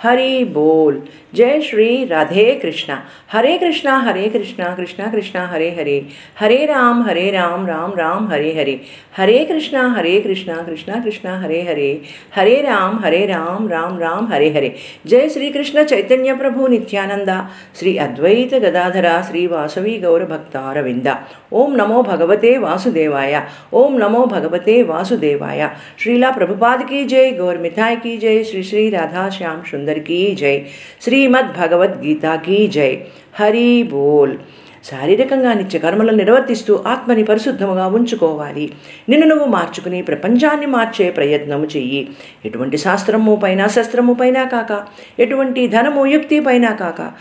హరి బోల్ జయ శ్రీ రాధే కృష్ణ హరే కృష్ణ హరే కృష్ణ కృష్ణ కృష్ణ హరే హరే హరే రామ్ హరే రామ్ రామ్ రామ్ హరే హరే హరే కృష్ణ హరే కృష్ణ కృష్ణ కృష్ణ హరే హరే హరే రామ్ హరే రామ్ రామ్ రామ్ హరే హరే జయ శ్రీకృష్ణ చైతన్య ప్రభు నిత్యానంద శ్రీ అద్వైత గదాధర శ్రీ వాసవి గౌర భక్తారవింద ఓం నమో భగవతే వాసుదేవాయ ఓం నమో భగవతే వాసుదేవాయ శ్రీలా ప్రభుపాద్ కీ జై గౌర్ మిథాయ్ కీ జై శ్రీ శ్రీ రాధా శ్యామ్ సుందర్ కీ జై. శ్రీమద్ భగవద్గీత కీ జై. హరి బోల్. శారీరకంగా నిత్య కర్మలను నిర్వర్తిస్తూ ఆత్మని పరిశుద్ధముగా ఉంచుకోవాలి. నిన్ను నువ్వు మార్చుకుని ప్రపంచాన్ని మార్చే ప్రయత్నము చెయ్యి. ఎటువంటి శాస్త్రము పైన శస్త్రము పైన కాక ఎటువంటి ధనము యుక్తి పైన కాక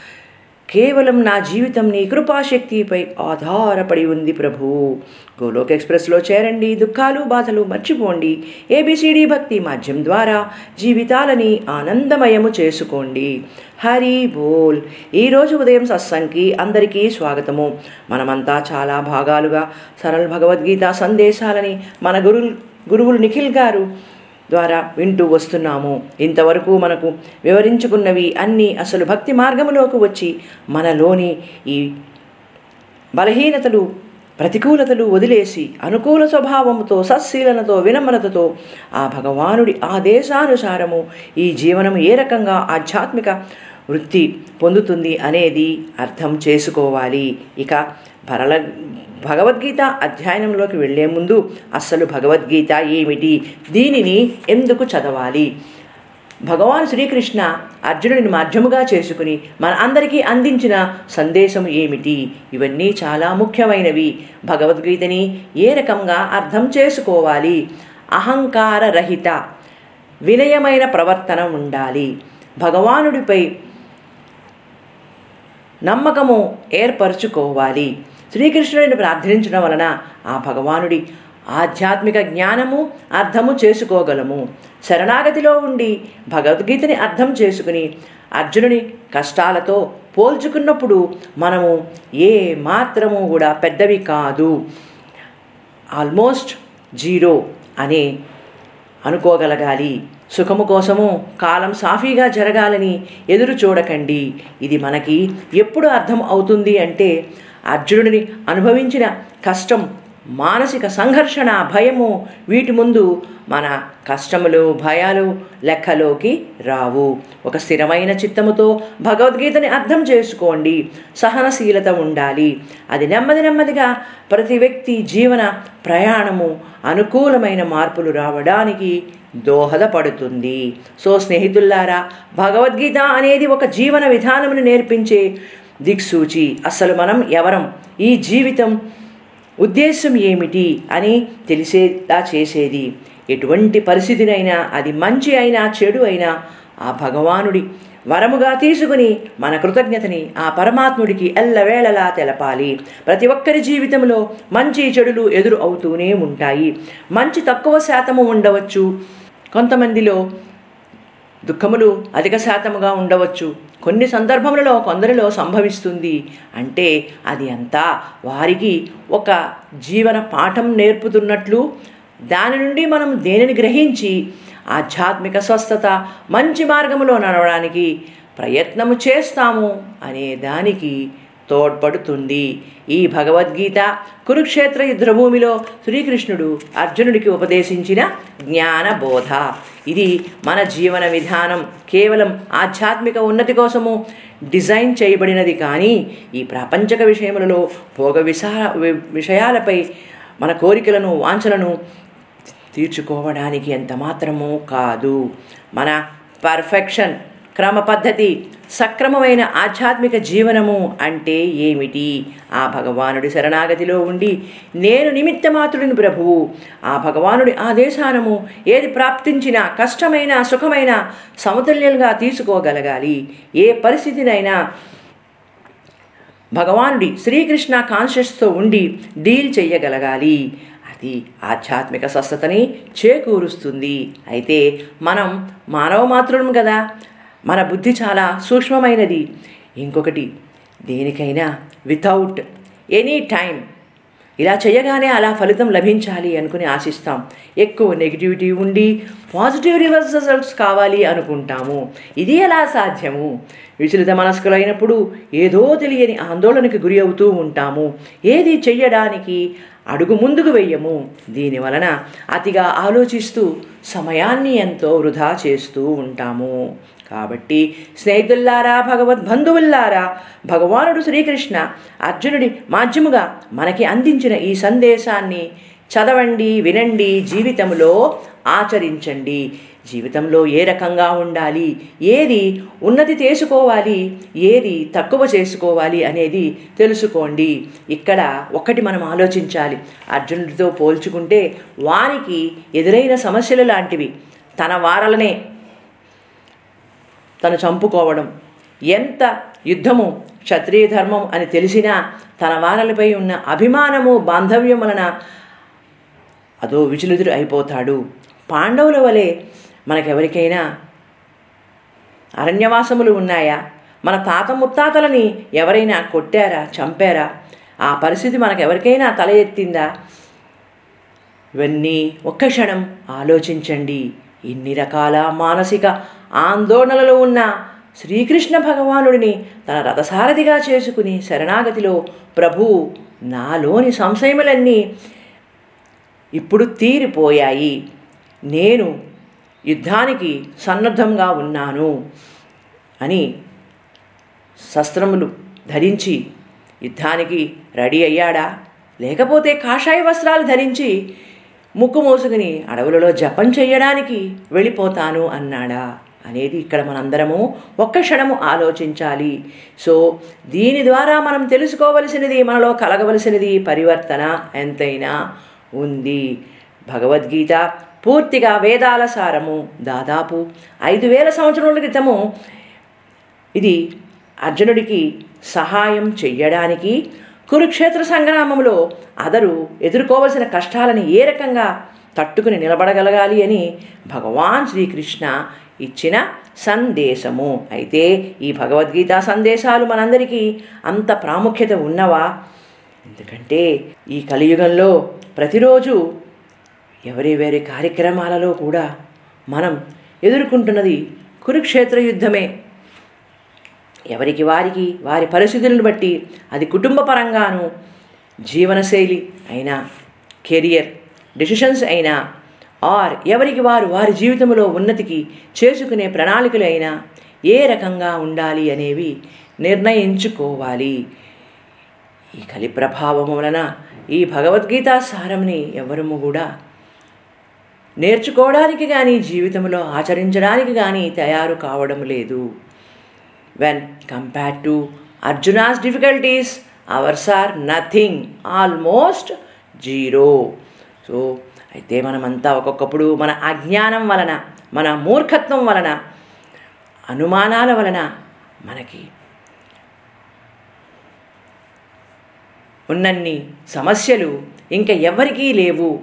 కేవలం నా జీవితం నీ కృపాశక్తిపై ఆధారపడి ఉంది ప్రభు. గోలోక్ ఎక్స్ప్రెస్లో చేరండి దుఃఖాలు బాధలు మర్చిపోండి. ఏబిసిడి భక్తి మాధ్యం ద్వారా జీవితాలని ఆనందమయము చేసుకోండి. హరి బోల్. ఈరోజు ఉదయం సత్సంగ్కి అందరికీ స్వాగతము. మనమంతా చాలా భాగాలుగా సరళ భగవద్గీత సందేశాలని మన గురు గురువులు నిఖిల్ గారు ద్వారా వింటూ వస్తున్నాము. ఇంతవరకు మనకు వివరించుకున్నవి అన్నీ అసలు భక్తి మార్గములోకి వచ్చి మనలోని ఈ బలహీనతలు ప్రతికూలతలు వదిలేసి అనుకూల స్వభావంతో సత్శీలనతో వినమ్రతతో ఆ భగవానుడి ఆదేశానుసారము ఈ జీవనం ఏ రకంగా ఆధ్యాత్మిక వృత్తి పొందుతుంది అనేది అర్థం చేసుకోవాలి. ఇక భరల భగవద్గీత అధ్యయనంలోకి వెళ్ళే ముందు అస్సలు భగవద్గీత ఏమిటి? దీనిని ఎందుకు చదవాలి? భగవాన్ శ్రీకృష్ణ అర్జునుడిని మాధ్యముగా చేసుకుని మన అందరికీ అందించిన సందేశం ఏమిటి? ఇవన్నీ చాలా ముఖ్యమైనవి. భగవద్గీతని ఏ రకంగా అర్థం చేసుకోవాలి? అహంకార రహిత వినయమైన ప్రవర్తన ఉండాలి. భగవానుడిపై నమ్మకము ఏర్పరచుకోవాలి. శ్రీకృష్ణుడిని ప్రార్థించడం వలన ఆ భగవానుడి ఆధ్యాత్మిక జ్ఞానము అర్థము చేసుకోగలము. శరణాగతిలో ఉండి భగవద్గీతని అర్థం చేసుకుని అర్జునుని కష్టాలతో పోల్చుకున్నప్పుడు మనము ఏ మాత్రము కూడా పెద్దవి కాదు. ఆల్మోస్ట్ జీరో అనే అనుకోగలగాలి. సుఖము కోసము కాలం సాఫీగా జరగాలని ఎదురు చూడకండి. ఇది మనకి ఎప్పుడు అర్థం అవుతుంది అంటే అర్జునుడిని అనుభవించిన కష్టం మానసిక సంఘర్షణ భయము వీటి ముందు మన కష్టములు భయాలు లెక్కలోకి రావు. ఒక స్థిరమైన చిత్తముతో భగవద్గీతని అర్థం చేసుకోండి. సహనశీలత ఉండాలి. అది నెమ్మది నెమ్మదిగా ప్రతి వ్యక్తి జీవన ప్రయాణము అనుకూలమైన మార్పులు రావడానికి దోహదపడుతుంది. సో స్నేహితుల్లారా భగవద్గీత అనేది ఒక జీవన విధానమును నేర్పించే దిక్సూచి. అసలు మనం ఎవరం? ఈ జీవితం ఉద్దేశం ఏమిటి అని తెలిసేలా చేసేది. ఎటువంటి పరిస్థితినైనా అది మంచి అయినా చెడు అయినా ఆ భగవానుడి వరముగా తీసుకుని మన కృతజ్ఞతని ఆ పరమాత్ముడికి ఎల్లవేళలా తెలపాలి. ప్రతి ఒక్కరి జీవితంలో మంచి చెడులు ఎదురు అవుతూనే ఉంటాయి. మంచి తక్కువ శాతము ఉండవచ్చు. కొంతమందిలో దుఃఖములు అధిక శాతముగా ఉండవచ్చు. కొన్ని సందర్భములలో కొందరిలో సంభవిస్తుంది. అంటే అది అంతా వారికి ఒక జీవన పాఠం నేర్పుతున్నట్లు దాని నుండి మనం దేనిని గ్రహించి ఆధ్యాత్మిక స్వస్థత మంచి మార్గములో నడవడానికి ప్రయత్నము చేస్తాము అనే దానికి తోడ్పడుతుంది. ఈ భగవద్గీత కురుక్షేత్ర యుద్ధభూమిలో శ్రీకృష్ణుడు అర్జునుడికి ఉపదేశించిన జ్ఞాన బోధ ఇది మన జీవన విధానం కేవలం ఆధ్యాత్మిక ఉన్నతి కోసము డిజైన్ చేయబడినది కానీ ఈ ప్రాపంచక విషయములలో భోగ విసా విషయాలపై మన కోరికలను వాంఛలను తీర్చుకోవడానికి ఎంత మాత్రమూ కాదు. మన పర్ఫెక్షన్ క్రమ పద్ధతి సక్రమమైన ఆధ్యాత్మిక జీవనము అంటే ఏమిటి? ఆ భగవానుడి శరణాగతిలో ఉండి నేను నిమిత్తమాతుడిని ప్రభువు. ఆ భగవానుడి ఆదేశానము ఏది ప్రాప్తించినా కష్టమైన సుఖమైన సమతుల్యంగా తీసుకోగలగాలి. ఏ పరిస్థితినైనా భగవానుడి శ్రీకృష్ణ కాన్షియస్తో ఉండి డీల్ చేయగలగాలి. అది ఆధ్యాత్మిక స్వస్థతని చేకూరుస్తుంది. అయితే మనం మానవ మాతృం కదా. మన బుద్ధి చాలా సూక్ష్మమైనది. ఇంకొకటి దేనికైనా వితౌట్ ఎనీ టైం ఇలా చేయగానే అలా ఫలితం లభించాలి అనుకుని ఆశిస్తాం. ఎక్కువ నెగిటివిటీ ఉండి పాజిటివ్ రివర్స్ రిజల్ట్స్ కావాలి అనుకుంటాము. ఇది ఎలా సాధ్యము? విచలిత మనస్కులైనప్పుడు ఏదో తెలియని ఆందోళనకి గురి అవుతూ ఉంటాము. ఏది చెయ్యడానికి అడుగు ముందుకు వెయ్యము. దీని వలన అతిగా ఆలోచిస్తూ సమయాన్ని ఎంతో వృధా చేస్తూ ఉంటాము. కాబట్టి స్నేహితుల్లారా భగవద్ బంధువుల్లారా భగవానుడు శ్రీకృష్ణ అర్జునుడి మాధ్యముగా మనకి అందించిన ఈ సందేశాన్ని చదవండి వినండి జీవితంలో ఆచరించండి. జీవితంలో ఏ రకంగా ఉండాలి ఏది ఉన్నతి చేసుకోవాలి ఏది తక్కువ చేసుకోవాలి అనేది తెలుసుకోండి. ఇక్కడ ఒకటి మనం ఆలోచించాలి. అర్జునుడితో పోల్చుకుంటే వారికి ఎదురైన సమస్యలు లాంటివి తన వారలనే తను చంపుకోవడం. ఎంత యుద్ధము క్షత్రియ ధర్మం అని తెలిసినా తన వారలపై ఉన్న అభిమానము బాంధవ్యం వలన అదో విచులుదురు అయిపోతాడు. పాండవుల వలె మనకెవరికైనా అరణ్యవాసములు ఉన్నాయా? మన తాత ముత్తాతలని ఎవరైనా కొట్టారా? చంపారా? ఆ పరిస్థితి మనకు ఎవరికైనా తల ఎత్తిందా? ఇవన్నీ ఒక్క క్షణం ఆలోచించండి. ఇన్ని రకాల మానసిక ఆందోళనలో ఉన్న శ్రీకృష్ణ భగవానుడిని తన రథసారథిగా చేసుకుని శరణాగతిలో ప్రభు నాలోని సంశయములన్నీ ఇప్పుడు తీరిపోయాయి. నేను యుద్ధానికి సన్నద్ధంగా ఉన్నాను అని శస్త్రములు ధరించి యుద్ధానికి రెడీ అయ్యాడా? లేకపోతే కాషాయ వస్త్రాలు ధరించి ముక్కు మోసుకుని అడవులలో జపం చేయడానికి వెళ్ళిపోతాను అన్నాడా? అనేది ఇక్కడ మనందరము ఒక్క క్షణము ఆలోచించాలి. సో దీని ద్వారా మనం తెలుసుకోవలసినది మనలో కలగవలసినది పరివర్తన ఎంతైనా ఉంది. భగవద్గీత పూర్తిగా వేదాల సారము. దాదాపు ఐదు వేల సంవత్సరాల క్రితము ఇది అర్జునుడికి సహాయం చెయ్యడానికి కురుక్షేత్ర సంగ్రామంలో అదరు ఎదుర్కోవలసిన కష్టాలను ఏ రకంగా తట్టుకుని నిలబడగలగాలి అని భగవాన్ శ్రీకృష్ణ ఇచ్చిన సందేశము. అయితే ఈ భగవద్గీత సందేశాలు మనందరికీ అంత ప్రాముఖ్యత ఉన్నవా? ఎందుకంటే ఈ కలియుగంలో ప్రతిరోజు ఎవరి వేరే కార్యక్రమాలలో కూడా మనం ఎదుర్కొంటున్నది కురుక్షేత్ర యుద్ధమే. ఎవరికి వారికి వారి పరిస్థితులను బట్టి అది కుటుంబ పరంగాను జీవనశైలి అయినా కెరియర్ డెసిషన్స్ అయినా ఆర్ ఎవరికి వారు వారి జీవితంలో ఉన్నతికి చేసుకునే ప్రణాళికలు అయినా ఏ రకంగా ఉండాలి అనేవి నిర్ణయించుకోవాలి. ఈ కలి ప్రభావం వలన ఈ భగవద్గీత సారంని ఎవరము కూడా నేర్చుకోవడానికి కానీ జీవితంలో ఆచరించడానికి కానీ తయారు కావడం లేదు. When compare to Arjuna's difficulties ours are nothing almost zero so అయితే మనమంతా ఒక్కొక్కప్పుడు మన అజ్ఞానం వలన మన మూర్ఖత్వం వలన అనుమానాల వలన మనకి ఉన్నన్ని సమస్యలు ఇంకా ఎవరికీ లేవు.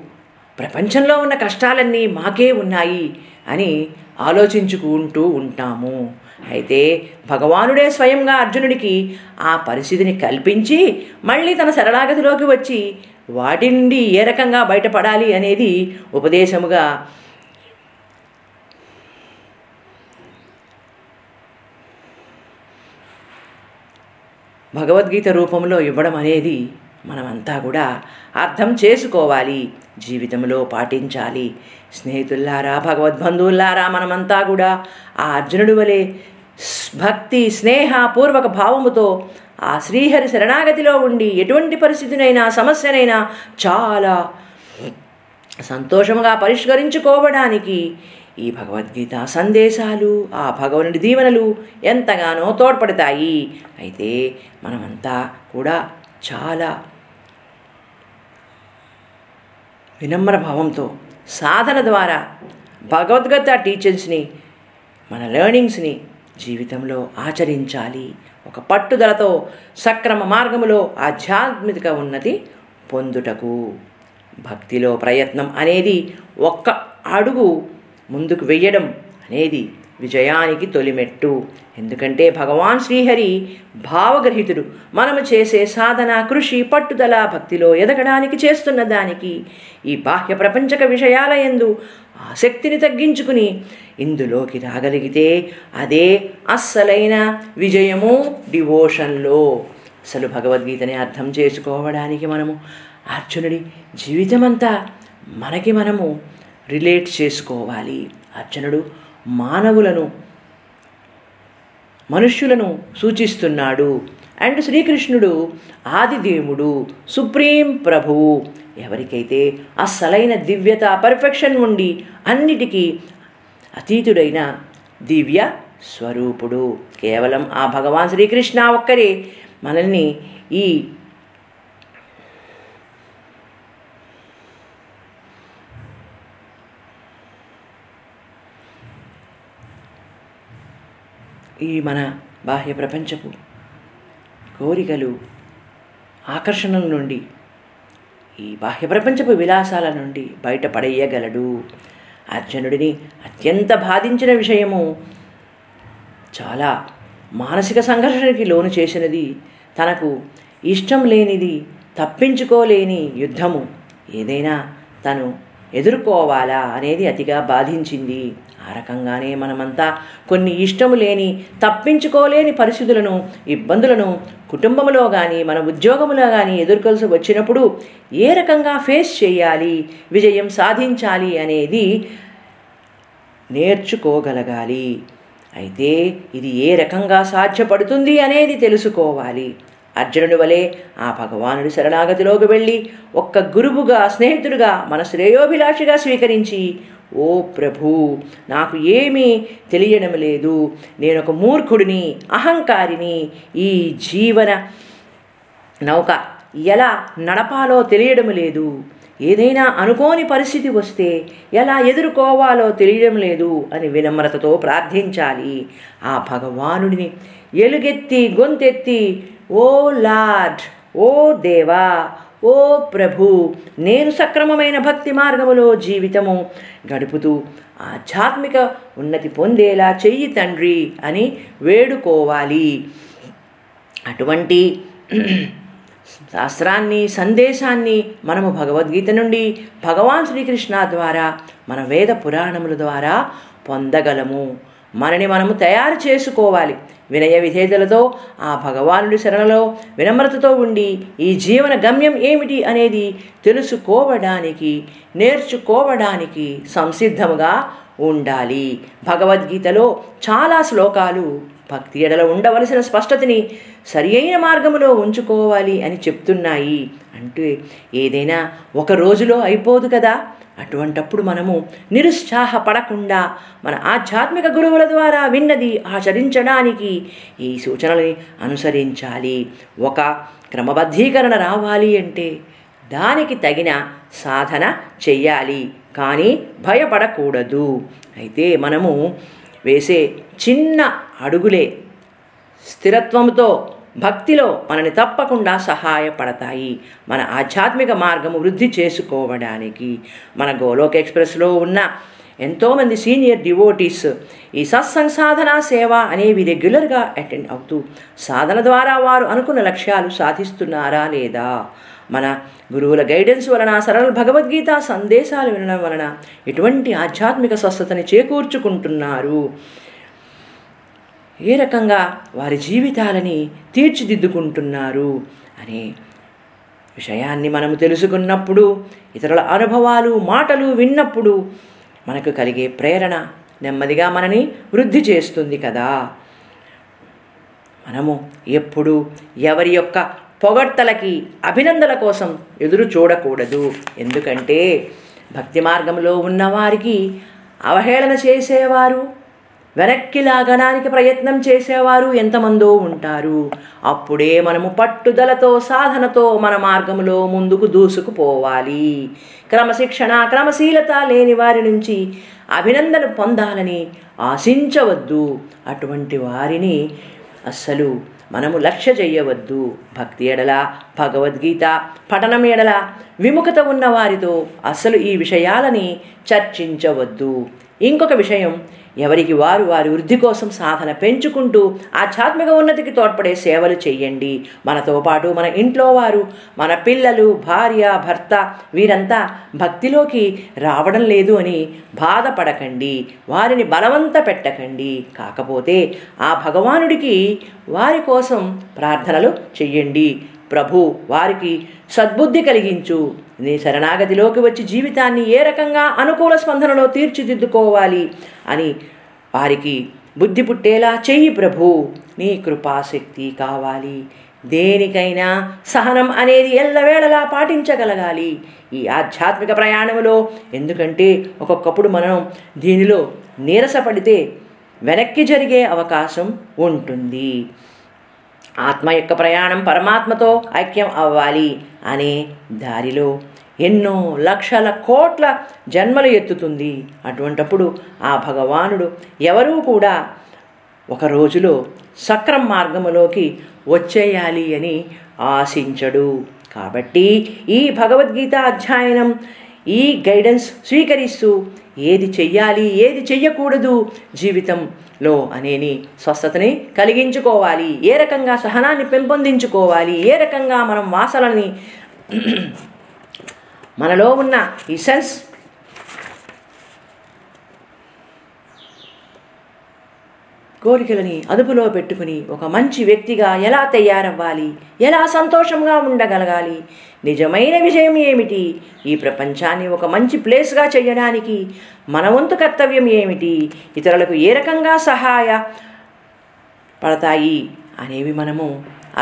ప్రపంచంలో ఉన్న కష్టాలన్నీ మాకే ఉన్నాయి అని ఆలోచించుకుంటూ ఉంటాము. అయితే భగవానుడే స్వయంగా అర్జునుడికి ఆ పరిస్థితిని కల్పించి మళ్ళీ తన శరణాగతిలోకి వచ్చి వాటి నుండి ఏ రకంగా బయటపడాలి అనేది ఉపదేశముగా భగవద్గీత రూపంలో ఇవ్వడం అనేది మనమంతా కూడా అర్థం చేసుకోవాలి జీవితంలో పాటించాలి. స్నేహితుల్లారా భగవద్బంధువుల్లారా మనమంతా కూడా ఆ అర్జునుడు వలె భక్తి స్నేహ పూర్వక భావముతో ఆ శ్రీహరి శరణాగతిలో ఉండి ఎటువంటి పరిస్థితినైనా సమస్యనైనా చాలా సంతోషముగా పరిష్కరించుకోవడానికి ఈ భగవద్గీత సందేశాలు ఆ భగవనుడి దీవెనలు ఎంతగానో తోడ్పడతాయి. అయితే మనమంతా కూడా చాలా వినమ్ర భావంతో సాధన ద్వారా భగవద్గీత టీచర్స్ని మన లెర్నింగ్స్ని జీవితంలో ఆచరించాలి. ఒక పట్టుదలతో సక్రమ మార్గములో ఆధ్యాత్మిక ఉన్నతి పొందుటకు. భక్తిలో ప్రయత్నం అనేది ఒక్క అడుగు ముందుకు వెయ్యడం అనేది విజయానికి తొలిమెట్టు. ఎందుకంటే భగవాన్ శ్రీహరి భావగ్రహితుడు. మనము చేసే సాధన కృషి పట్టుదల భక్తిలో ఎదగడానికి చేస్తున్న దానికి ఈ బాహ్య ప్రపంచక విషయాల ఎందు ఆసక్తిని తగ్గించుకుని ఇందులోకి రాగలిగితే అదే అస్సలైన విజయము డివోషన్లో. అసలు భగవద్గీతని అర్థం చేసుకోవడానికి మనము అర్జునుడి జీవితమంతా మనకి మనము రిలేట్ చేసుకోవాలి. అర్జునుడు మానవులను మనుష్యులను సూచిస్తున్నాడు. అండ్ శ్రీకృష్ణుడు ఆదిదేవుడు సుప్రీం ప్రభువు. ఎవరికైతే అసలైన దివ్యత పర్ఫెక్షన్ ఉండి అన్నిటికీ అతీతుడైన దివ్య స్వరూపుడు. కేవలం ఆ భగవాన్ శ్రీకృష్ణ ఒక్కరే. మనల్ని ఈ ఈ మన బాహ్య ప్రపంచపు కోరికలు ఆకర్షణల నుండి ఈ బాహ్య ప్రపంచపు విలాసాల నుండి బయటపడేయగలడు. అర్జునుడిని అత్యంత బాధించిన విషయము చాలా మానసిక సంఘర్షణకి లోను చేసినది తనకు ఇష్టం లేనిది తప్పించుకోలేని యుద్ధము. ఏదైనా తను ఎదుర్కోవాలా అనేది అతిగా బాధించింది. ఆ రకంగానే మనమంతా కొన్ని ఇష్టము లేని తప్పించుకోలేని పరిస్థితులను ఇబ్బందులను కుటుంబంలో కానీ మన ఉద్యోగంలో కానీ ఎదుర్కొలసి వచ్చినప్పుడు ఏ రకంగా ఫేస్ చేయాలి విజయం సాధించాలి అనేది నేర్చుకోగలగాలి. అయితే ఇది ఏ రకంగా సాధ్యపడుతుంది అనేది తెలుసుకోవాలి. అర్జునుడి వలె ఆ భగవానుడి శరణాగతిలోకి వెళ్ళి ఒక్క గురువుగా స్నేహితుడుగా మన శ్రేయోభిలాషిగా స్వీకరించి ఓ ప్రభు నాకు ఏమీ తెలియడం లేదు. నేను ఒక మూర్ఖుడిని అహంకారిని. ఈ జీవన నౌక ఎలా నడపాలో తెలియడం లేదు. ఏదైనా అనుకోని పరిస్థితి వస్తే ఎలా ఎదుర్కోవాలో తెలియడం లేదు అని వినమ్రతతో ప్రార్థించాలి. ఆ భగవానుడిని ఎలుగెత్తి గొంతెత్తి ఓ లార్డ్ ఓ దేవా ఓ ప్రభు నేను సక్రమమైన భక్తి మార్గములో జీవితము గడుపుతూ ఆధ్యాత్మిక ఉన్నతి పొందేలా చెయ్యి తండ్రి అని వేడుకోవాలి. అటువంటి శాస్త్రాన్ని సందేశాన్ని మనము భగవద్గీత నుండి భగవాన్ శ్రీకృష్ణ ద్వారా మన వేద పురాణముల ద్వారా పొందగలము. మనని మనము తయారు చేసుకోవాలి. వినయ విధేతలతో ఆ భగవానుడి శరణలో వినమ్రతతో ఉండి ఈ జీవన గమ్యం ఏమిటి అనేది తెలుసుకోవడానికి నేర్చుకోవడానికి సంసిద్ధముగా ఉండాలి. భగవద్గీతలో చాలా శ్లోకాలు భక్తి ఎడల ఉండవలసిన స్పష్టతని సరి అయిన మార్గములో ఉంచుకోవాలి అని చెప్తున్నాయి. అంటే ఏదైనా ఒక రోజులో అయిపోదు కదా? అటువంటప్పుడు మనము నిరుత్సాహపడకుండా మన ఆధ్యాత్మిక గురువుల ద్వారా విన్నది ఆచరించడానికి ఈ సూచనలని అనుసరించాలి. ఒక క్రమబద్ధీకరణ రావాలి అంటే దానికి తగిన సాధన చెయ్యాలి. కానీ భయపడకూడదు. అయితే మనము వేసే చిన్న అడుగులే స్థిరత్వంతో భక్తిలో మనని తప్పకుండా సహాయపడతాయి. మన ఆధ్యాత్మిక మార్గము వృద్ధి చేసుకోవడానికి. మన గోలోక్ ఎక్స్ప్రెస్లో ఉన్న ఎంతోమంది సీనియర్ డివోటీస్ ఈ సత్సంగ్ సాధన సేవ అనేవి రెగ్యులర్గా అటెండ్ అవుతూ సాధన ద్వారా వారు అనుకున్న లక్ష్యాలు సాధిస్తున్నారా లేదా? మన గురువుల గైడెన్స్ వలన సరళ భగవద్గీత సందేశాలు వినడం వలన ఎటువంటి ఆధ్యాత్మిక స్వస్థతని చేకూర్చుకుంటున్నారు? ఏ రకంగా వారి జీవితాలని తీర్చిదిద్దుకుంటున్నారు అనే విషయాన్ని మనము తెలుసుకున్నప్పుడు ఇతరుల అనుభవాలు మాటలు విన్నప్పుడు మనకు కలిగే ప్రేరణ నెమ్మదిగా మనని వృద్ధి చేస్తుంది కదా. మనము ఎప్పుడు ఎవరి యొక్క పొగడ్తలకి అభినందన కోసం ఎదురు చూడకూడదు. ఎందుకంటే భక్తి మార్గంలో ఉన్నవారికి అవహేళన చేసేవారు వెనక్కి లాగడానికి ప్రయత్నం చేసేవారు ఎంతమందో ఉంటారు. అప్పుడే మనము పట్టుదలతో సాధనతో మన మార్గంలో ముందుకు దూసుకుపోవాలి. క్రమశిక్షణ క్రమశీలత లేని వారి నుంచి అభినందన పొందాలని ఆశించవద్దు. అటువంటి వారిని అస్సలు మనము లక్ష్య చేయవద్దు భక్తి ఎడల భగవద్గీత పఠనం ఎడల విముఖత ఉన్న వారితో అసలు ఈ విషయాలని చర్చించవద్దు. ఇంకొక విషయం ఎవరికి వారు వారి వృద్ధి కోసం సాధన పెంచుకుంటూ ఆధ్యాత్మిక ఉన్నతికి తోడ్పడే సేవలు చేయండి. మనతో పాటు మన ఇంట్లో వారు మన పిల్లలు భార్య భర్త వీరంతా భక్తిలోకి రావడం లేదు అని బాధపడకండి. వారిని బలవంత పెట్టకండి. కాకపోతే ఆ భగవానుడికి వారి కోసం ప్రార్థనలు చెయ్యండి ప్రభు వారికి సద్బుద్ధి కలిగించు. నీ శరణాగతిలోకి వచ్చి జీవితాన్ని ఏ రకంగా అనుకూల స్పందనలో తీర్చిదిద్దుకోవాలి అని వారికి బుద్ధి పుట్టేలా చెయ్యి ప్రభు. నీ కృపాశక్తి కావాలి. దేనికైనా సహనం అనేది ఎల్లవేళలా పాటించగలగాలి. ఈ ఆధ్యాత్మిక ప్రయాణంలో ఎందుకంటే ఒక్కొక్కప్పుడు మనం దీనిలో నీరసపడితే వెనక్కి జరిగే అవకాశం ఉంటుంది. ఆత్మ యొక్క ప్రయాణం పరమాత్మతో ఐక్యం అవ్వాలి అనే దారిలో ఎన్నో లక్షల కోట్ల జన్మలు ఎత్తుతుంది. అటువంటప్పుడు ఆ భగవానుడు ఎవరూ కూడా ఒక రోజులో సక్రం మార్గములోకి వచ్చేయాలి అని ఆశించడు. కాబట్టి ఈ భగవద్గీత అధ్యయనం ఈ గైడెన్స్ స్వీకరిస్తూ ఏది చెయ్యాలి ఏది చెయ్యకూడదు జీవితంలో అనేని స్వస్థతని కలిగించుకోవాలి. ఏ రకంగా సహనాన్ని పెంపొందించుకోవాలి ఏ రకంగా మనం వాసనని మనలో ఉన్న ఈ సెన్స్ కోరికలని అదుపులో పెట్టుకుని ఒక మంచి వ్యక్తిగా ఎలా తయారవ్వాలి? ఎలా సంతోషంగా ఉండగలగాలి? నిజమైన విజయం ఏమిటి? ఈ ప్రపంచాన్ని ఒక మంచి ప్లేస్గా చేయడానికి మన వంతు కర్తవ్యం ఏమిటి? ఇతరులకు ఏ రకంగా సహాయ పడతాయి అనేవి మనము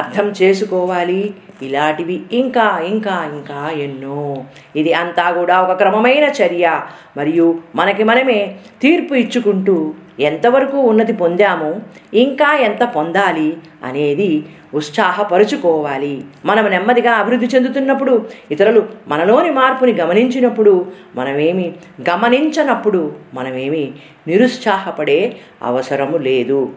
అర్థం చేసుకోవాలి. ఇలాంటివి ఇంకా ఇంకా ఇంకా ఎన్నో. ఇది అంతా కూడా ఒక క్రమమైన చర్య. మరియు మనకి మనమే తీర్పు ఇచ్చుకుంటూ ఎంతవరకు ఉన్నతి పొందామో ఇంకా ఎంత పొందాలి అనేది ఉత్సాహపరుచుకోవాలి. మనం నెమ్మదిగా అభివృద్ధి చెందుతున్నప్పుడు ఇతరులు మనలోని మార్పుని గమనించినప్పుడు మనమేమి గమనించనప్పుడు మనమేమి నిరుత్సాహపడే అవసరము లేదు.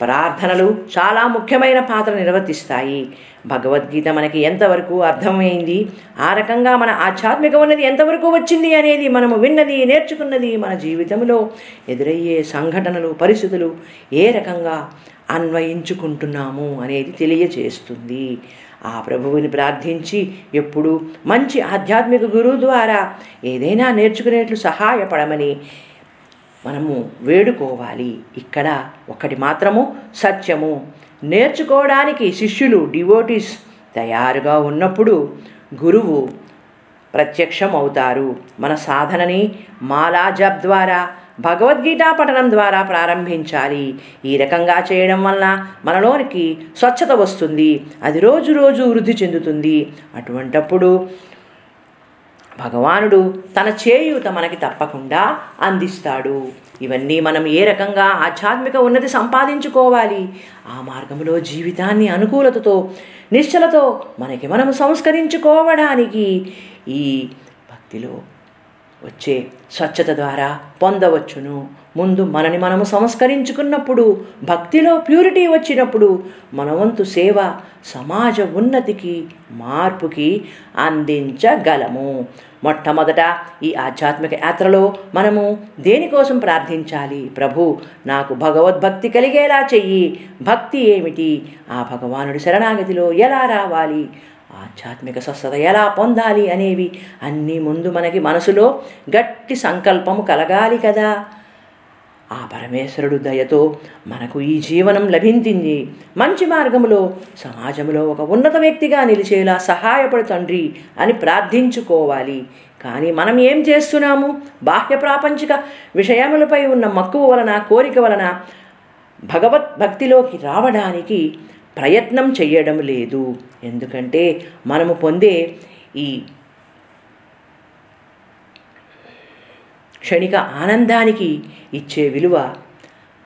ప్రార్థనలు చాలా ముఖ్యమైన పాత్ర నిర్వర్తిస్తాయి. భగవద్గీత మనకి ఎంతవరకు అర్థమైంది? ఆ రకంగా మన ఆధ్యాత్మిక ఉన్నది ఎంతవరకు వచ్చింది అనేది మనము విన్నది నేర్చుకున్నది మన జీవితంలో. ఎదురయ్యే సంఘటనలు పరిస్థితులు ఏ రకంగా అన్వయించుకుంటున్నాము అనేది తెలియజేస్తుంది ఆ ప్రభువుని ప్రార్థించి ఎప్పుడు మంచి ఆధ్యాత్మిక గురువు ద్వారా ఏదైనా నేర్చుకునేట్లు సహాయపడమని మనము వేడుకోవాలి. ఇక్కడ ఒకటి మాత్రము సత్యము. నేర్చుకోవడానికి శిష్యులు డివోటీస్ తయారుగా ఉన్నప్పుడు గురువు ప్రత్యక్షం అవుతారు మన సాధనని మాలా జప్ ద్వారా భగవద్గీతా పఠనం ద్వారా ప్రారంభించాలి. ఈ రకంగా చేయడం వలన మనలోనికి స్వచ్ఛత వస్తుంది. అది రోజు రోజు వృద్ధి చెందుతుంది. అటువంటప్పుడు భగవానుడు తన చేయూత మనకి తప్పకుండా అందిస్తాడు. ఇవన్నీ మనం ఏ రకంగా ఆధ్యాత్మిక ఉన్నతి సంపాదించుకోవాలి? ఆ మార్గంలో జీవితాన్ని అనుకూలతతో నిశ్చలతో మనకి మనం సంస్కరించుకోవడానికి ఈ భక్తిలో వచ్చే స్వచ్ఛత ద్వారా పొందవచ్చును. ముందు మనని మనము సంస్కరించుకున్నప్పుడు భక్తిలో ప్యూరిటీ వచ్చినప్పుడు మన వంతు సేవ సమాజ ఉన్నతికి మార్పుకి అందించగలము. మొట్టమొదట ఈ ఆధ్యాత్మిక యాత్రలో మనము దేనికోసం ప్రార్థించాలి? ప్రభు నాకు భగవద్భక్తి కలిగేలా చెయ్యి. భక్తి ఏమిటి? ఆ భగవానుడి శరణాగతిలో ఎలా రావాలి? ఆధ్యాత్మిక స్వస్థత ఎలా పొందాలి అనేవి అన్నీ ముందు మనకి మనసులో గట్టి సంకల్పము కలగాలి కదా. ఆ పరమేశ్వరుడు దయతో మనకు ఈ జీవనం లభించింది. మంచి మార్గంలో సమాజంలో ఒక ఉన్నత వ్యక్తిగా నిలిచేలా సహాయపడు తండ్రి అని ప్రార్థించుకోవాలి. కానీ మనం ఏం చేస్తున్నాము? బాహ్య ప్రాపంచిక విషయములపై ఉన్న మక్కువ వలన కోరిక వలన భగవత్ భక్తిలోకి రావడానికి ప్రయత్నం చేయడం లేదు. ఎందుకంటే మనము పొందే ఈ క్షణిక ఆనందానికి ఇచ్చే విలువ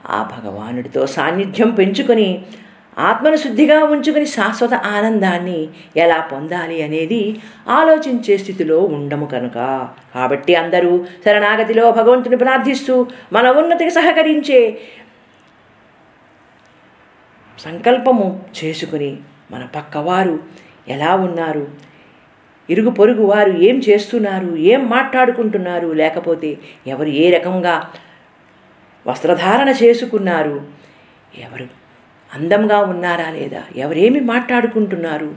ఆ భగవానుడితో సాన్నిధ్యం పెంచుకొని ఆత్మను శుద్ధిగా ఉంచుకుని శాశ్వత ఆనందాన్ని ఎలా పొందాలి అనేది ఆలోచించే స్థితిలో ఉండము కనుక. కాబట్టి అందరూ శరణాగతిలో భగవంతుని ప్రార్థిస్తూ మన ఉన్నతికి సహకరించే సంకల్పము చేసుకుని మన పక్కవారు ఎలా ఉన్నారు ఇరుగు పొరుగు వారు ఏం చేస్తున్నారు? ఏం మాట్లాడుకుంటున్నారు? లేకపోతే ఎవరు ఏ రకంగా వస్త్రధారణ చేసుకున్నారు? ఎవరు అందంగా ఉన్నారా లేదా? ఎవరేమి మాట్లాడుకుంటున్నారు?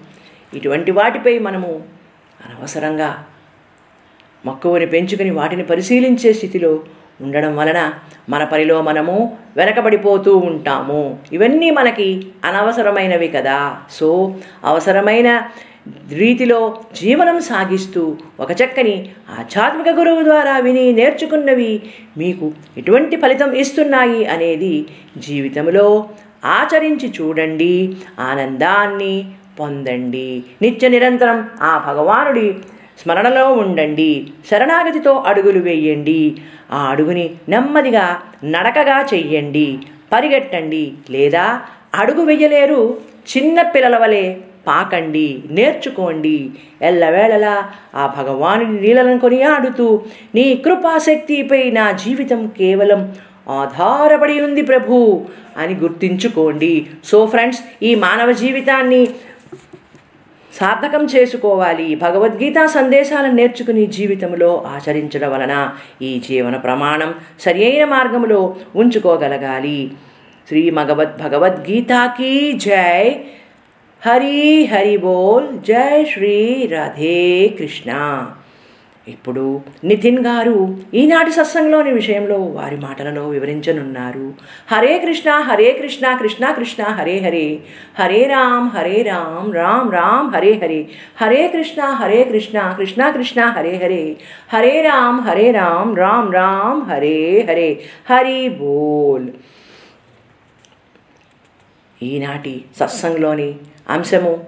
ఇటువంటి వాటిపై మనము అనవసరంగా మక్కువని పెంచుకుని వాటిని పరిశీలించే స్థితిలో ఉండడం వలన మన పనిలో మనము వెనకబడిపోతూ ఉంటాము. ఇవన్నీ మనకి అనవసరమైనవి కదా. సో అవసరమైన రీతిలో జీవనం సాగిస్తూ ఒక చక్కని ఆధ్యాత్మిక గురువు ద్వారా విని నేర్చుకున్నవి మీకు ఎటువంటి ఫలితం ఇస్తున్నాయి అనేది జీవితంలో ఆచరించి చూడండి ఆనందాన్ని పొందండి. నిత్య నిరంతరం ఆ భగవానుడి స్మరణలో ఉండండి శరణాగతితో అడుగులు వేయండి ఆ అడుగుని నెమ్మదిగా నడకగా చెయ్యండి పరిగెట్టండి లేదా అడుగు వెయ్యలేరు చిన్న పిల్లల వలె పాకండి నేర్చుకోండి. ఎల్లవేళలా ఆ భగవానుని నీళ్ళను కొనియాడుతూ నీ కృపాశక్తిపై నా జీవితం కేవలం ఆధారపడి ఉంది ప్రభు అని గుర్తించుకోండి. సో ఫ్రెండ్స్ ఈ మానవ జీవితాన్ని సార్థకం చేసుకోవాలి. భగవద్గీత సందేశాలను నేర్చుకుని జీవితంలో ఆచరించడం వలన ఈ జీవన ప్రమాణం సరి అయిన మార్గంలో ఉంచుకోగలగాలి. శ్రీ భగవద్ భగవద్గీతాకి జై. హరి హరి బోల్ జై శ్రీ రాధే కృష్ణ. ఇప్పుడు నితిన్ గారు ఈనాటి సత్సంగంలోని విషయంలో వారి మాటలలో వివరించనున్నారు. హరే కృష్ణ హరే కృష్ణ కృష్ణ కృష్ణ హరే హరే. హరే రామ్ హరే రామ్ రామ్ రామ్ హరే హరే. హరే కృష్ణ హరే కృష్ణ కృష్ణ కృష్ణ హరే హరే. హరే రామ్ హరే రామ్ రామ్ రామ్ హరే హరే. హరి బోల్. ఈనాటి సత్సంగంలోని అంశము.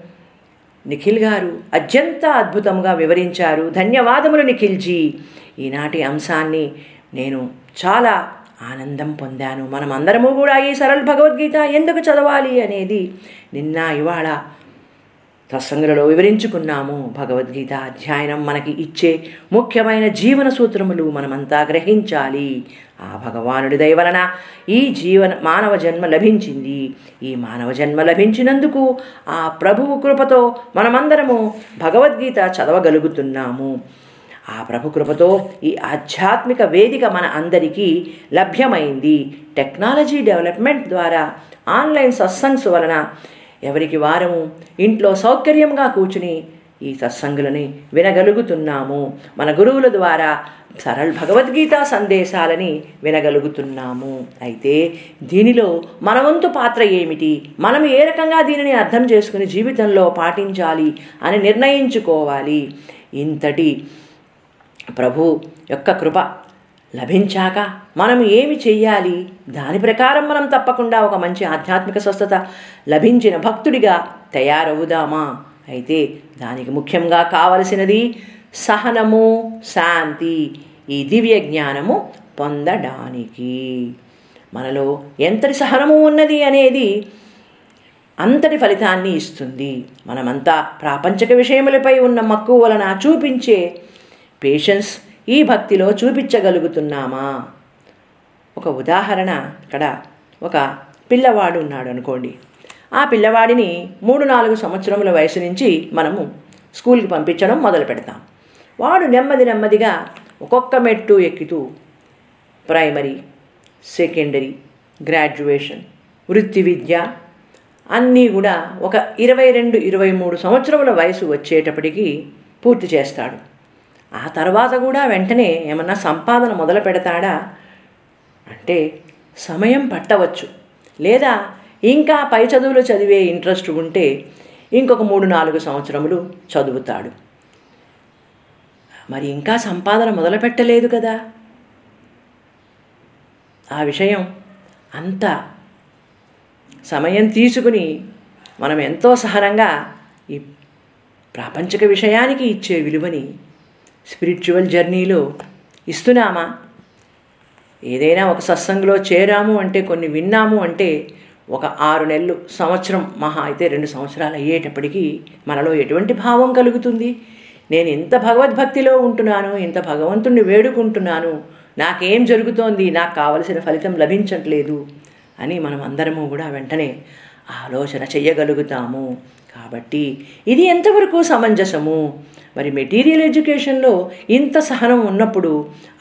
నిఖిల్ గారు అత్యంత అద్భుతంగా వివరించారు. ధన్యవాదములు నిఖిల్జీ ఈనాటి అంశాన్ని నేను చాలా ఆనందం పొందాను. మనం అందరము కూడా ఈ సరళ భగవద్గీత ఎందుకు చదవాలి అనేది నిన్న ఇవాళ సత్సంగులలో వివరించుకున్నాము భగవద్గీత అధ్యయనం మనకి ఇచ్చే ముఖ్యమైన జీవన సూత్రములు మనమంతా గ్రహించాలి. ఆ భగవానుడి దయ వలన ఈ జీవన మానవ జన్మ లభించింది. ఈ మానవ జన్మ లభించినందుకు ఆ ప్రభువు కృపతో మనమందరము భగవద్గీత చదవగలుగుతున్నాము. ఆ ప్రభు కృపతో ఈ ఆధ్యాత్మిక వేదిక మన అందరికీ లభ్యమైంది. టెక్నాలజీ డెవలప్మెంట్ ద్వారా ఆన్లైన్ సత్సంగ్స్ వలన ఎవరికి వారము? ఇంట్లో సౌకర్యంగా కూర్చుని ఈ సత్సంగులని వినగలుగుతున్నాము. మన గురువుల ద్వారా సరళ భగవద్గీత సందేశాలని వినగలుగుతున్నాము. అయితే దీనిలో మన వంతు పాత్ర ఏమిటి? మనం ఏ రకంగా దీనిని అర్థం చేసుకుని జీవితంలో పాటించాలి అని నిర్ణయించుకోవాలి. ఇంతటి ప్రభు యొక్క కృప లభించాక మనం ఏమి చెయ్యాలి? దాని ప్రకారం మనం తప్పకుండా ఒక మంచి ఆధ్యాత్మిక స్వస్థత లభించిన భక్తుడిగా తయారవుదామా? అయితే దానికి ముఖ్యంగా కావలసినది సహనము శాంతి ఈ దివ్య జ్ఞానము పొందడానికి. మనలో ఎంతటి సహనము ఉన్నది అనేది అంతటి ఫలితాన్ని ఇస్తుంది. మనమంతా ప్రాపంచక విషయములపై ఉన్న మక్కువ వలన చూపించే పేషెన్స్ ఈ భక్తిలో చూపించగలుగుతున్నామా? ఒక ఉదాహరణ ఇక్కడ. ఒక పిల్లవాడు ఉన్నాడు అనుకోండి. ఆ పిల్లవాడిని మూడు నాలుగు సంవత్సరముల వయసు నుంచి మనము స్కూల్కి పంపించడం మొదలు పెడతాం. వాడు నెమ్మది నెమ్మదిగా ఒక్కొక్క మెట్టు ఎక్కుతూ ప్రైమరీ సెకండరీ గ్రాడ్యుయేషన్ వృత్తి విద్య అన్నీ కూడా ఒక ఇరవై రెండు ఇరవై మూడు సంవత్సరముల వయసు వచ్చేటప్పటికి పూర్తి చేస్తాడు. ఆ తర్వాత కూడా వెంటనే ఏమన్నా సంపాదన మొదలు పెడతాడా? అంటే సమయం పట్టవచ్చు. లేదా ఇంకా పై చదువులు చదివే ఇంట్రెస్ట్ ఉంటే ఇంకొక మూడు నాలుగు సంవత్సరములు చదువుతాడు. మరి ఇంకా సంపాదన మొదలు పెట్టలేదు కదా? ఆ విషయం అంత సమయం తీసుకుని మనం ఎంతో సహనంగా ఈ ప్రాపంచిక విషయానికి ఇచ్చే విలువని స్పిరిచువల్ జర్నీలో ఇస్తున్నామా ఏదైనా ఒక సత్సంగంలో చేరాము అంటే కొన్ని విన్నాము అంటే ఒక ఆరు నెలలు సంవత్సరం మహా అయితే రెండు సంవత్సరాలు అయ్యేటప్పటికీ మనలో ఎటువంటి భావం కలుగుతుంది? నేను ఇంత భగవద్భక్తిలో ఉంటున్నాను ఇంత భగవంతుణ్ణి వేడుకుంటున్నాను నాకేం జరుగుతోంది నాకు కావలసిన ఫలితం లభించట్లేదు అని మనం అందరము కూడా వెంటనే ఆలోచన చెయ్యగలుగుతాము. కాబట్టి ఇది ఎంతవరకు సమంజసము? మరి మెటీరియల్ ఎడ్యుకేషన్లో ఇంత సహనం ఉన్నప్పుడు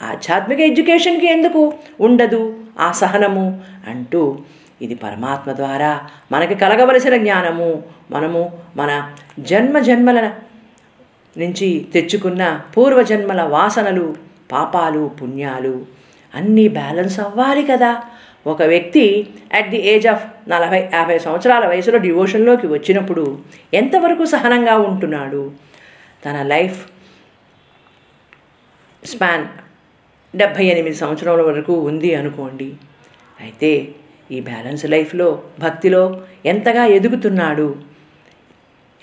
ఆధ్యాత్మిక ఎడ్యుకేషన్కి ఎందుకు ఉండదు ఆ సహనము అంటూ ఇది పరమాత్మ ద్వారా మనకి కలగవలసిన జ్ఞానము మనము మన జన్మ జన్మల నుంచి తెచ్చుకున్న పూర్వజన్మల వాసనలు పాపాలు పుణ్యాలు అన్నీ బ్యాలెన్స్ అవ్వాలి కదా. ఒక వ్యక్తి అట్ ది ఏజ్ ఆఫ్ నలభై యాభై సంవత్సరాల వయసులో డివోషన్లోకి వచ్చినప్పుడు ఎంతవరకు సహనంగా ఉంటున్నాడు? తన లైఫ్ స్పాన్ డెబ్భై ఎనిమిది సంవత్సరాల వరకు ఉంది అనుకోండి. అయితే ఈ బ్యాలెన్స్ లైఫ్లో భక్తిలో ఎంతగా ఎదుగుతున్నాడు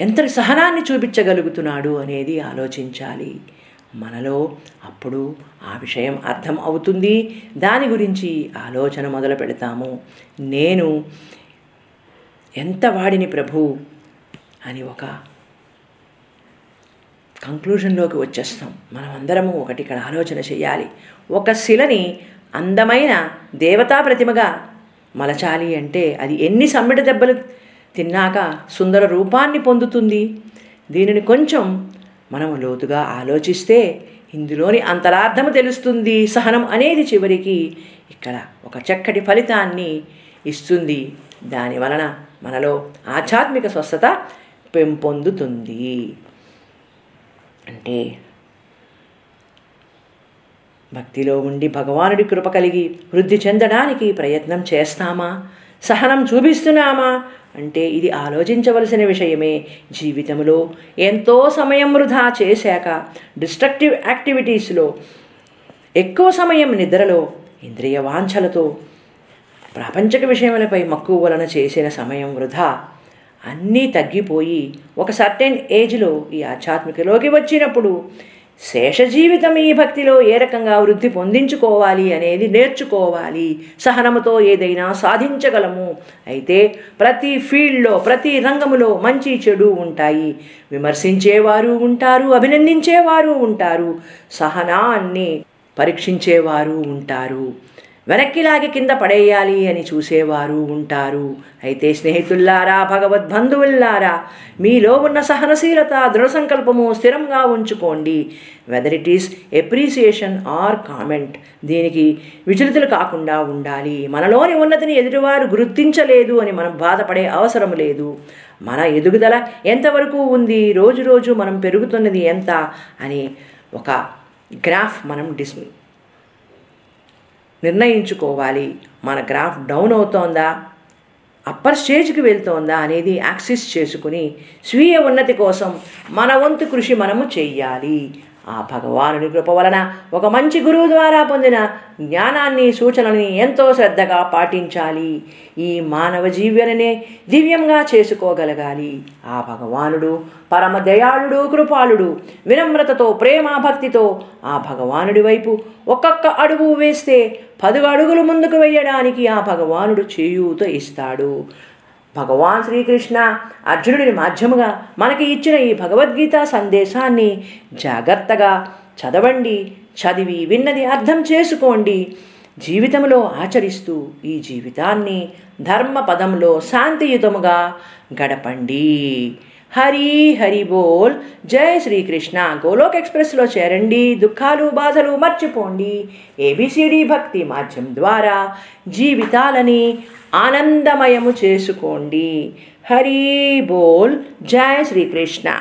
ఎంత సహనాన్ని చూపించగలుగుతున్నాడు అనేది ఆలోచించాలి. మనలో అప్పుడు ఆ విషయం అర్థం అవుతుంది. దాని గురించి ఆలోచన మొదలు పెడతాము. నేను ఎంత వాడిని ప్రభు అని ఒక కంక్లూషన్లోకి వచ్చేస్తాం. మనం అందరము ఒకటి ఇక్కడ ఆలోచన చేయాలి. ఒక శిలని అందమైన దేవతా ప్రతిమగా మలచాలి అంటే అది ఎన్ని సమ్మిడ దెబ్బలు తిన్నాక సుందర రూపాన్ని పొందుతుంది? దీనిని కొంచెం మనము లోతుగా ఆలోచిస్తే ఇందులోని అంతరార్థము తెలుస్తుంది. సహనం అనేది చివరికి ఇక్కడ ఒక చక్కటి ఫలితాన్ని ఇస్తుంది. దాని వలన మనలో ఆధ్యాత్మిక స్వస్థత పెంపొందుతుంది. అంటే భక్తిలో ఉండి భగవానుడి కృప కలిగి వృద్ధి చెందడానికి ప్రయత్నం చేస్తామా? సహనం చూపిస్తున్నామా? అంటే ఇది ఆలోచించవలసిన విషయమే. జీవితంలో ఎంతో సమయం వృధా చేశాక డిస్ట్రక్టివ్ యాక్టివిటీస్లో ఎక్కువ సమయం నిద్రలో ఇంద్రియ వాంఛలతో ప్రాపంచక విషయములపై మక్కువ వలన చేసిన సమయం వృధా. అన్నీ తగ్గిపోయి ఒక సర్టెన్ ఏజ్లో ఈ ఆధ్యాత్మికలోకి వచ్చినప్పుడు శేష జీవితం ఈ భక్తిలో ఏ రకంగా వృద్ధి పొందించుకోవాలి అనేది నేర్చుకోవాలి. సహనముతో ఏదైనా సాధించగలము. అయితే ప్రతి ఫీల్డ్లో ప్రతి రంగములో మంచి చెడు ఉంటాయి. విమర్శించేవారు ఉంటారు అభినందించేవారు ఉంటారు సహనాన్ని పరీక్షించేవారు ఉంటారు. వెనక్కిలాగి కింద పడేయాలి అని చూసేవారు ఉంటారు. అయితే స్నేహితుల్లారా భగవద్బంధువుల్లారా మీలో ఉన్న సహనశీలత దృఢ సంకల్పము స్థిరంగా ఉంచుకోండి. Whether it is appreciation or comment దీనికి విచలితులు కాకుండా ఉండాలి. మనలోని ఉన్నతిని ఎదుటివారు గుర్తించలేదు అని మనం బాధపడే అవసరం లేదు. మన ఎదుగుదల ఎంతవరకు ఉంది? రోజు రోజు మనం పెరుగుతున్నది ఎంత? అని ఒక గ్రాఫ్ మనం డిస్ నిర్ణయించుకోవాలి. మన గ్రాఫ్ డౌన్ అవుతోందా? అప్పర్ స్టేజ్కి వెళ్తోందా అనేది యాక్సెస్ చేసుకుని స్వీయ ఉన్నతి కోసం మన వంతు కృషి మనము చెయ్యాలి ఆ భగవానుడి కృప వలన ఒక మంచి గురువు ద్వారా పొందిన జ్ఞానాన్ని సూచనల్ని ఎంతో శ్రద్ధగా పాటించాలి. ఈ మానవ జీవ్యననే దివ్యంగా చేసుకోగలగాలి. ఆ భగవానుడు పరమ దయాళుడు కృపాళుడు వినమ్రతతో ప్రేమ భక్తితో ఆ భగవానుడి వైపు ఒక్కొక్క అడుగు వేస్తే పదు అడుగులు ముందుకు వెయ్యడానికి ఆ భగవానుడు చేయూత ఇస్తాడు. భగవాన్ శ్రీకృష్ణ అర్జునుడిని మాధ్యముగా మనకి ఇచ్చిన ఈ భగవద్గీత సందేశాన్ని జాగ్రత్తగా చదవండి చదివి విన్నది అర్థం చేసుకోండి. జీవితంలో ఆచరిస్తూ ఈ జీవితాన్ని ధర్మ పదంలో శాంతియుతముగా గడపండి. హరి హరి బోల్. జై శ్రీకృష్ణ. గోలోక్ ఎక్స్ప్రెస్లో చేరండి. దుఃఖాలు బాధలు మర్చిపోండి. ఏబిసిడి భక్తి మాధ్యం ద్వారా జీవితాలని ఆనందమయము చేసుకోండి. హరి బోల్. జై శ్రీకృష్ణ.